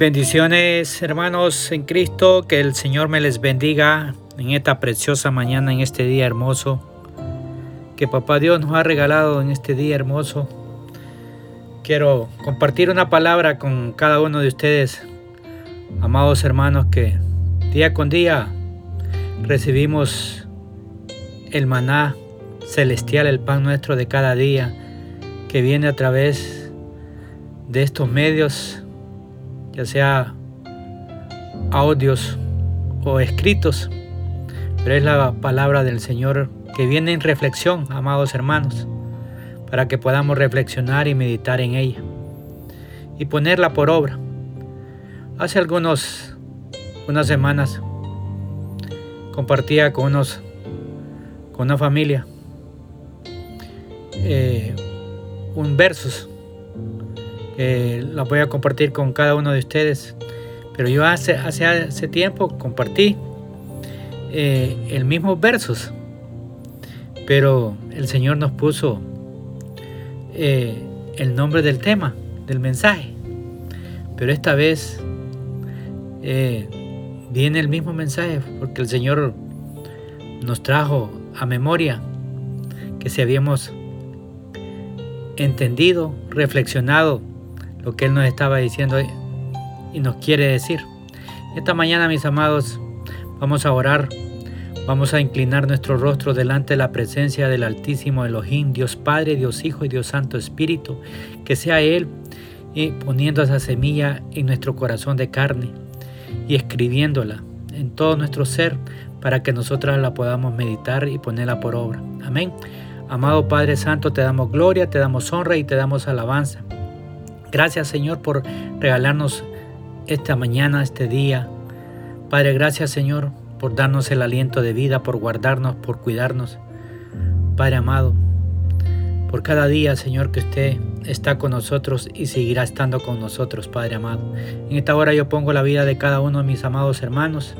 Bendiciones hermanos en Cristo, que el Señor me les bendiga en esta preciosa mañana, en este día hermoso, que Papá Dios nos ha regalado en este día hermoso. Quiero compartir una palabra con cada uno de ustedes, amados hermanos, que día con día recibimos el maná celestial, el pan nuestro de cada día, que viene a través de estos medios ya sea audios o escritos, pero es la palabra del Señor que viene en reflexión, amados hermanos, para que podamos reflexionar y meditar en ella y ponerla por obra. Hace algunos, unas semanas, compartía con unos, con una familia, eh, un versos la voy a compartir con cada uno de ustedes. Pero yo hace, hace, hace tiempo compartí eh, el mismo versos, pero el Señor nos puso eh, el nombre del tema, del mensaje. Pero esta vez eh, viene el mismo mensaje porque el Señor nos trajo a memoria que si habíamos entendido, reflexionado lo que Él nos estaba diciendo y nos quiere decir. Esta mañana, mis amados, vamos a orar, vamos a inclinar nuestro rostro delante de la presencia del Altísimo Elohim, Dios Padre, Dios Hijo y Dios Santo Espíritu, que sea Él y poniendo esa semilla en nuestro corazón de carne y escribiéndola en todo nuestro ser para que nosotras la podamos meditar y ponerla por obra. Amén. Amado Padre Santo, te damos gloria, te damos honra y te damos alabanza. Gracias Señor por regalarnos esta mañana, este día. Padre, gracias Señor por darnos el aliento de vida, por guardarnos, por cuidarnos. Padre amado, por cada día Señor que usted está con nosotros y seguirá estando con nosotros, Padre amado. En esta hora yo pongo la vida de cada uno de mis amados hermanos,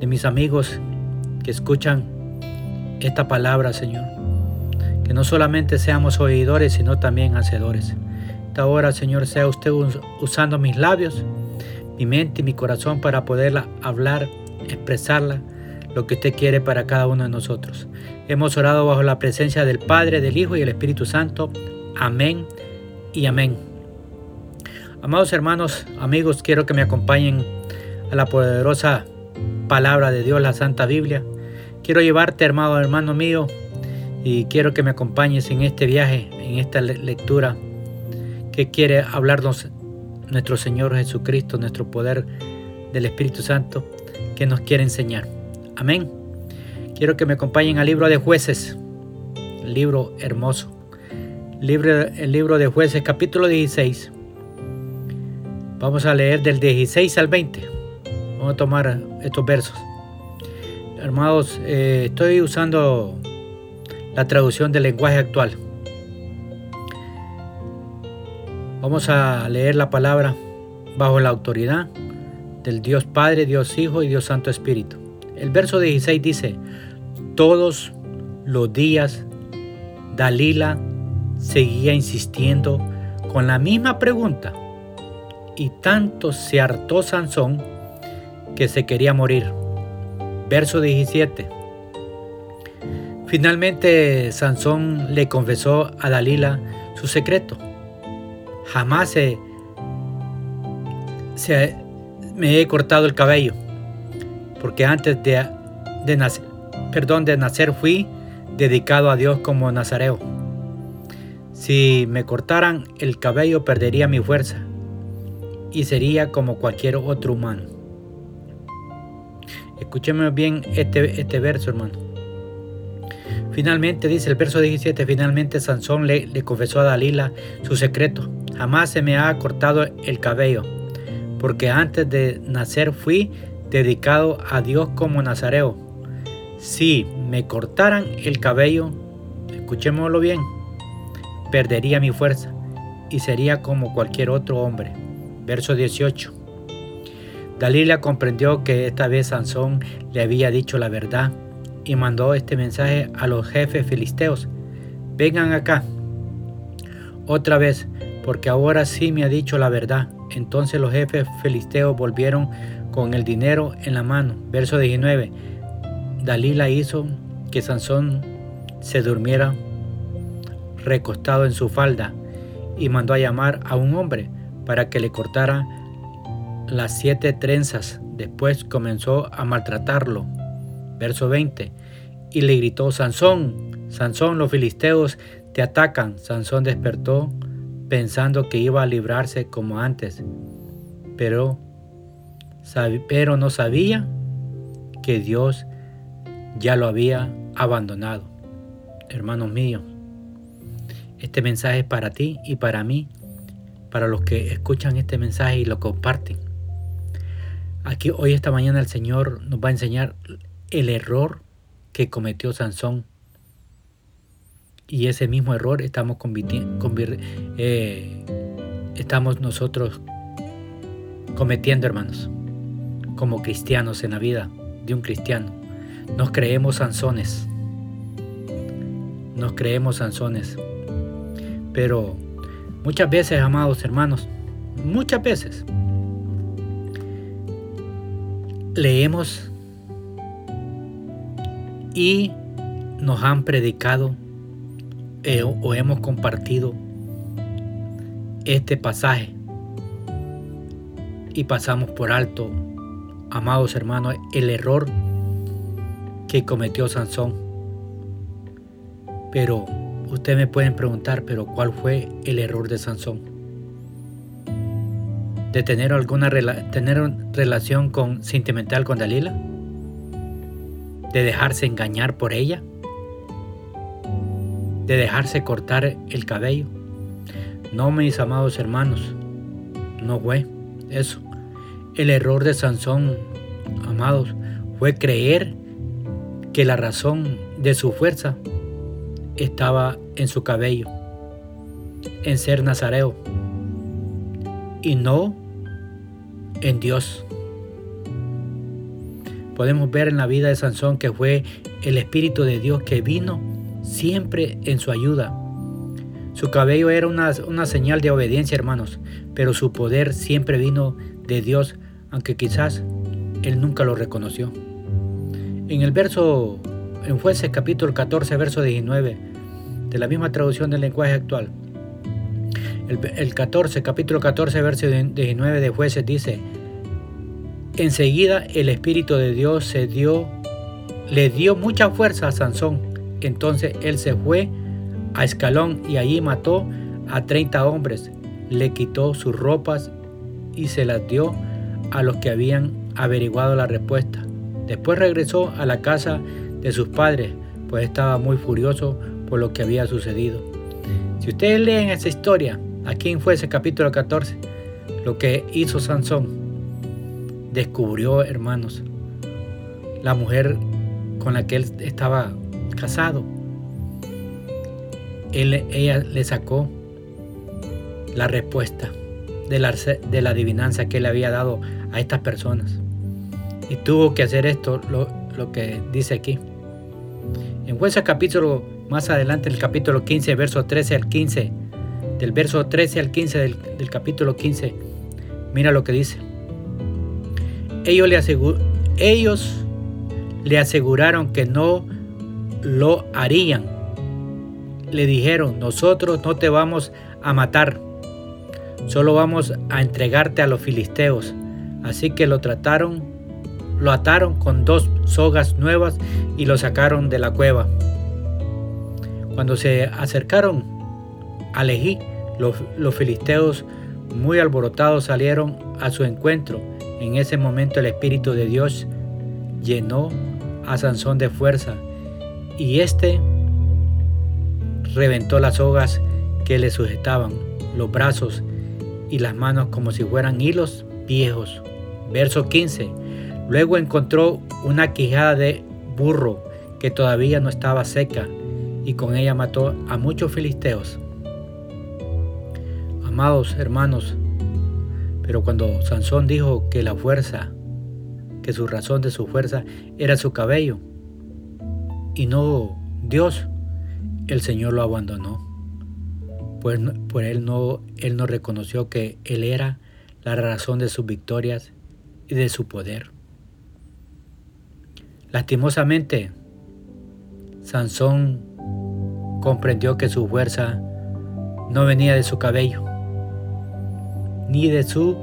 de mis amigos que escuchan esta palabra, Señor. Que no solamente seamos oidores, sino también hacedores ahora, Señor, sea usted usando mis labios, mi mente y mi corazón para poderla hablar, expresarla, lo que usted quiere para cada uno de nosotros. Hemos orado bajo la presencia del Padre, del Hijo y del Espíritu Santo. Amén y amén. Amados hermanos, amigos, quiero que me acompañen a la poderosa palabra de Dios, la Santa Biblia. Quiero llevarte, hermano, hermano mío, y quiero que me acompañes en este viaje, en esta lectura que quiere hablarnos nuestro Señor Jesucristo, nuestro poder del Espíritu Santo, que nos quiere enseñar. Amén. Quiero que me acompañen al libro de jueces, libro hermoso. El libro de jueces, capítulo 16. Vamos a leer del 16 al 20. Vamos a tomar estos versos. Hermanos, eh, estoy usando la traducción del lenguaje actual. Vamos a leer la palabra bajo la autoridad del Dios Padre, Dios Hijo y Dios Santo Espíritu. El verso 16 dice, todos los días Dalila seguía insistiendo con la misma pregunta y tanto se hartó Sansón que se quería morir. Verso 17. Finalmente Sansón le confesó a Dalila su secreto jamás me he cortado el cabello, porque antes de, de, nacer, perdón, de nacer fui dedicado a Dios como nazareo. Si me cortaran el cabello perdería mi fuerza y sería como cualquier otro humano. Escúcheme bien este, este verso, hermano. Finalmente, dice el verso 17, finalmente Sansón le, le confesó a Dalila su secreto Jamás se me ha cortado el cabello, porque antes de nacer fui dedicado a Dios como nazareo. Si me cortaran el cabello, escuchémoslo bien, perdería mi fuerza y sería como cualquier otro hombre. Verso 18. Dalila comprendió que esta vez Sansón le había dicho la verdad y mandó este mensaje a los jefes filisteos. Vengan acá. Otra vez, porque ahora sí me ha dicho la verdad. Entonces los jefes filisteos volvieron con el dinero en la mano. Verso 19. Dalila hizo que Sansón se durmiera recostado en su falda y mandó a llamar a un hombre para que le cortara las siete trenzas. Después comenzó a maltratarlo. Verso 20. Y le gritó, Sansón, Sansón, los filisteos te atacan. Sansón despertó pensando que iba a librarse como antes, pero, pero no sabía que Dios ya lo había abandonado. Hermanos míos, este mensaje es para ti y para mí, para los que escuchan este mensaje y lo comparten. Aquí hoy esta mañana el Señor nos va a enseñar el error que cometió Sansón y ese mismo error estamos, eh, estamos nosotros cometiendo, hermanos, como cristianos en la vida de un cristiano. Nos creemos sanzones. Nos creemos sanzones. Pero muchas veces, amados hermanos, muchas veces leemos y nos han predicado eh, o hemos compartido este pasaje y pasamos por alto, amados hermanos, el error que cometió Sansón. Pero ustedes me pueden preguntar, pero ¿cuál fue el error de Sansón? ¿De tener alguna tener relación con, sentimental con Dalila? ¿De dejarse engañar por ella? De dejarse cortar el cabello. No, mis amados hermanos, no fue eso. El error de Sansón, amados, fue creer que la razón de su fuerza estaba en su cabello, en ser nazareo, y no en Dios. Podemos ver en la vida de Sansón que fue el Espíritu de Dios que vino siempre en su ayuda. Su cabello era una, señal de obediencia, hermanos, pero su poder siempre vino de Dios, aunque quizás él nunca lo reconoció. En el verso, en Jueces capítulo 14, verso 19, de la misma traducción del lenguaje actual, el, el 14, capítulo 14, verso 19 de Jueces dice, enseguida el Espíritu de Dios se dio, le dio mucha fuerza a Sansón entonces él se fue a Escalón y allí mató a 30 hombres, le quitó sus ropas y se las dio a los que habían averiguado la respuesta. Después regresó a la casa de sus padres, pues estaba muy furioso por lo que había sucedido. Si ustedes leen esa historia, aquí fue ese capítulo 14, lo que hizo Sansón, descubrió, hermanos, la mujer con la que él estaba casado. Él, ella le sacó la respuesta de la, de la adivinanza que le había dado a estas personas. Y tuvo que hacer esto, lo, lo que dice aquí. En Jueces capítulo, más adelante, el capítulo 15, verso 13 al 15, del verso 13 al 15 del, del capítulo 15, mira lo que dice. Ellos le, ellos le aseguraron que no lo harían. Le dijeron, nosotros no te vamos a matar, solo vamos a entregarte a los filisteos. Así que lo trataron, lo ataron con dos sogas nuevas y lo sacaron de la cueva. Cuando se acercaron a Lejí, los, los filisteos muy alborotados salieron a su encuentro. En ese momento el Espíritu de Dios llenó a Sansón de fuerza y éste reventó las sogas que le sujetaban, los brazos y las manos como si fueran hilos viejos. Verso 15. Luego encontró una quijada de burro que todavía no estaba seca y con ella mató a muchos filisteos. Amados hermanos, pero cuando Sansón dijo que la fuerza, que su razón de su fuerza era su cabello, y no Dios, el Señor lo abandonó. Pues por él no, él no reconoció que él era la razón de sus victorias y de su poder. Lastimosamente, Sansón comprendió que su fuerza no venía de su cabello, ni de su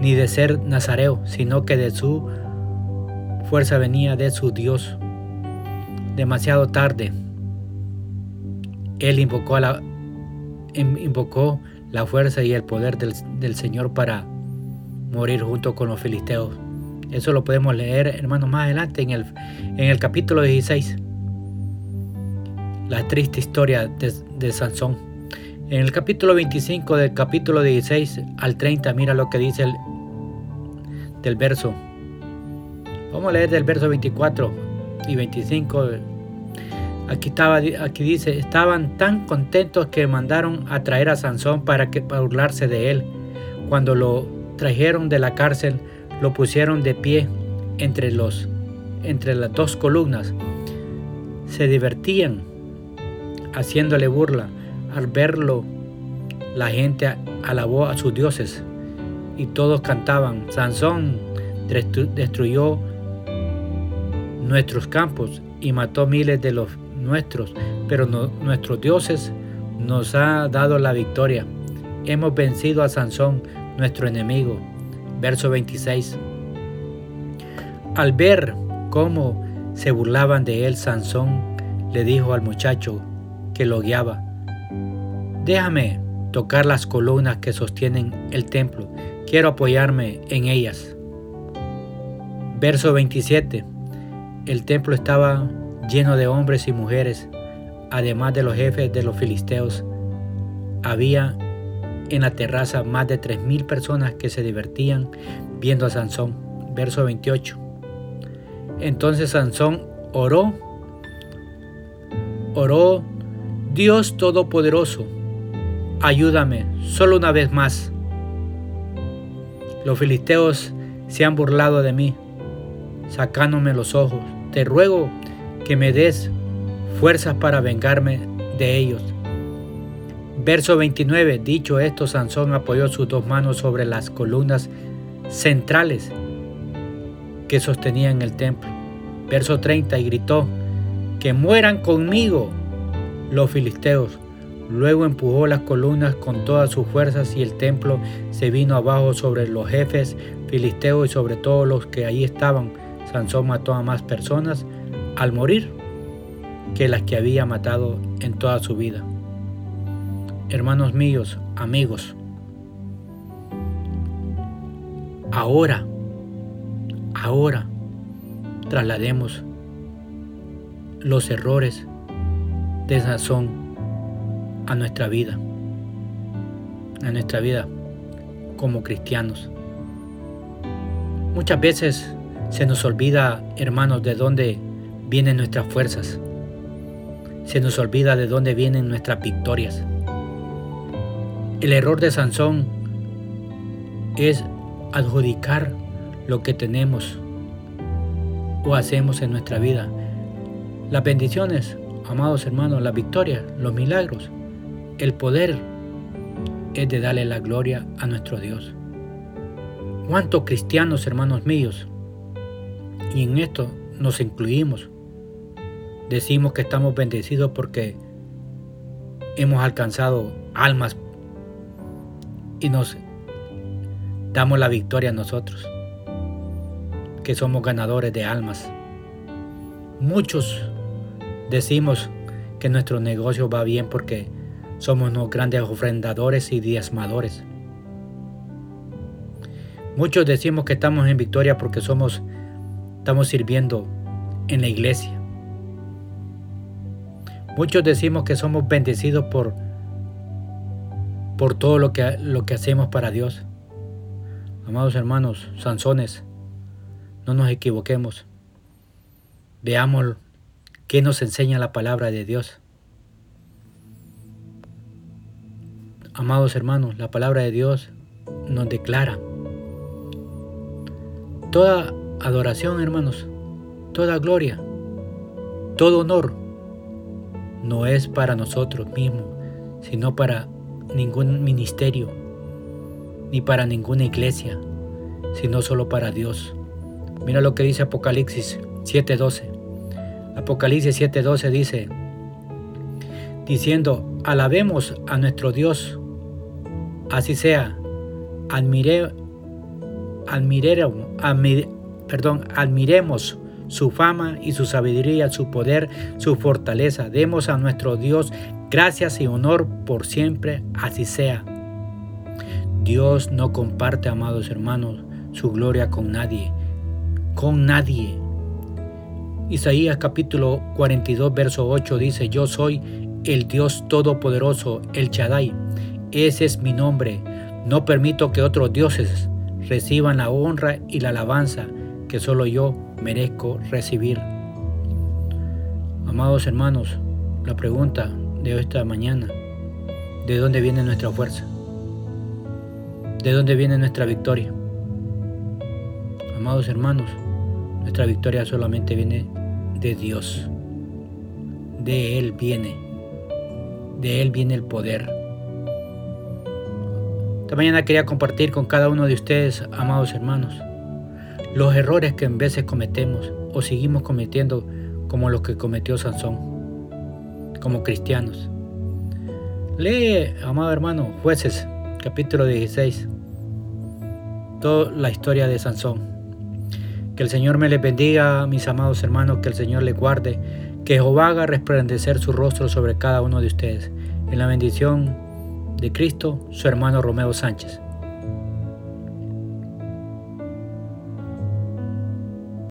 ni de ser nazareo, sino que de su fuerza venía de su Dios. Demasiado tarde, él invocó, a la, invocó la fuerza y el poder del, del Señor para morir junto con los filisteos. Eso lo podemos leer, hermanos, más adelante en el, en el capítulo 16. La triste historia de, de Sansón. En el capítulo 25 del capítulo 16 al 30, mira lo que dice el, del verso. Vamos a leer del verso 24 y 25 Aquí, estaba, aquí dice, estaban tan contentos que mandaron a traer a Sansón para, que, burlarse de él. Cuando lo trajeron de la cárcel, lo pusieron de pie entre, los, entre las dos columnas. Se divertían haciéndole burla. Al verlo, la gente alabó a sus dioses y todos cantaban, Sansón destruyó nuestros campos y mató miles de los nuestros, pero nuestros dioses nos ha dado la victoria. Hemos vencido a Sansón, nuestro enemigo. Verso 26. Al ver cómo se burlaban de él, Sansón le dijo al muchacho que lo guiaba, déjame tocar las columnas que sostienen el templo, quiero apoyarme en ellas. Verso 27. El templo estaba lleno de hombres y mujeres, además de los jefes de los filisteos. Había en la terraza más de tres mil personas que se divertían viendo a Sansón. Verso 28. Entonces Sansón oró, oró, Dios Todopoderoso, ayúdame solo una vez más. Los filisteos se han burlado de mí, sacándome los ojos. Te ruego que me des fuerzas para vengarme de ellos. Verso 29. Dicho esto, Sansón apoyó sus dos manos sobre las columnas centrales que sostenían el templo. Verso 30. Y gritó, que mueran conmigo los filisteos. Luego empujó las columnas con todas sus fuerzas y el templo se vino abajo sobre los jefes filisteos y sobre todos los que allí estaban. Sansón mató a más personas al morir que las que había matado en toda su vida. Hermanos míos, amigos, ahora, ahora, traslademos los errores de Sansón a nuestra vida, a nuestra vida como cristianos. Muchas veces se nos olvida, hermanos, de dónde vienen nuestras fuerzas. Se nos olvida de dónde vienen nuestras victorias. El error de Sansón es adjudicar lo que tenemos o hacemos en nuestra vida. Las bendiciones, amados hermanos, la victoria, los milagros, el poder es de darle la gloria a nuestro Dios. ¿Cuántos cristianos, hermanos míos? Y en esto nos incluimos. Decimos que estamos bendecidos porque hemos alcanzado almas y nos damos la victoria a nosotros, que somos ganadores de almas. Muchos decimos que nuestro negocio va bien porque somos grandes ofrendadores y diezmadores. Muchos decimos que estamos en victoria porque somos estamos sirviendo en la iglesia. Muchos decimos que somos bendecidos por, por todo lo que, lo que hacemos para Dios. Amados hermanos, Sansones, no nos equivoquemos. Veamos qué nos enseña la palabra de Dios. Amados hermanos, la palabra de Dios nos declara toda adoración, hermanos, toda gloria, todo honor no es para nosotros mismos, sino para ningún ministerio, ni para ninguna iglesia, sino solo para Dios. Mira lo que dice Apocalipsis 7:12. Apocalipsis 7:12 dice, diciendo, alabemos a nuestro Dios, así sea, admire, admire, perdón, admiremos su fama y su sabiduría, su poder, su fortaleza. Demos a nuestro Dios gracias y honor por siempre, así sea. Dios no comparte, amados hermanos, su gloria con nadie, con nadie. Isaías capítulo 42, verso 8 dice, yo soy el Dios Todopoderoso, el Chadai. Ese es mi nombre. No permito que otros dioses reciban la honra y la alabanza que solo yo merezco recibir. Amados hermanos, la pregunta de esta mañana, ¿de dónde viene nuestra fuerza? ¿De dónde viene nuestra victoria? Amados hermanos, nuestra victoria solamente viene de Dios. De Él viene. De Él viene el poder. Esta mañana quería compartir con cada uno de ustedes, amados hermanos, los errores que en veces cometemos o seguimos cometiendo como los que cometió Sansón, como cristianos. Lee, amado hermano, jueces, capítulo 16, toda la historia de Sansón. Que el Señor me le bendiga, mis amados hermanos, que el Señor le guarde, que Jehová haga resplandecer su rostro sobre cada uno de ustedes. En la bendición de Cristo, su hermano Romeo Sánchez.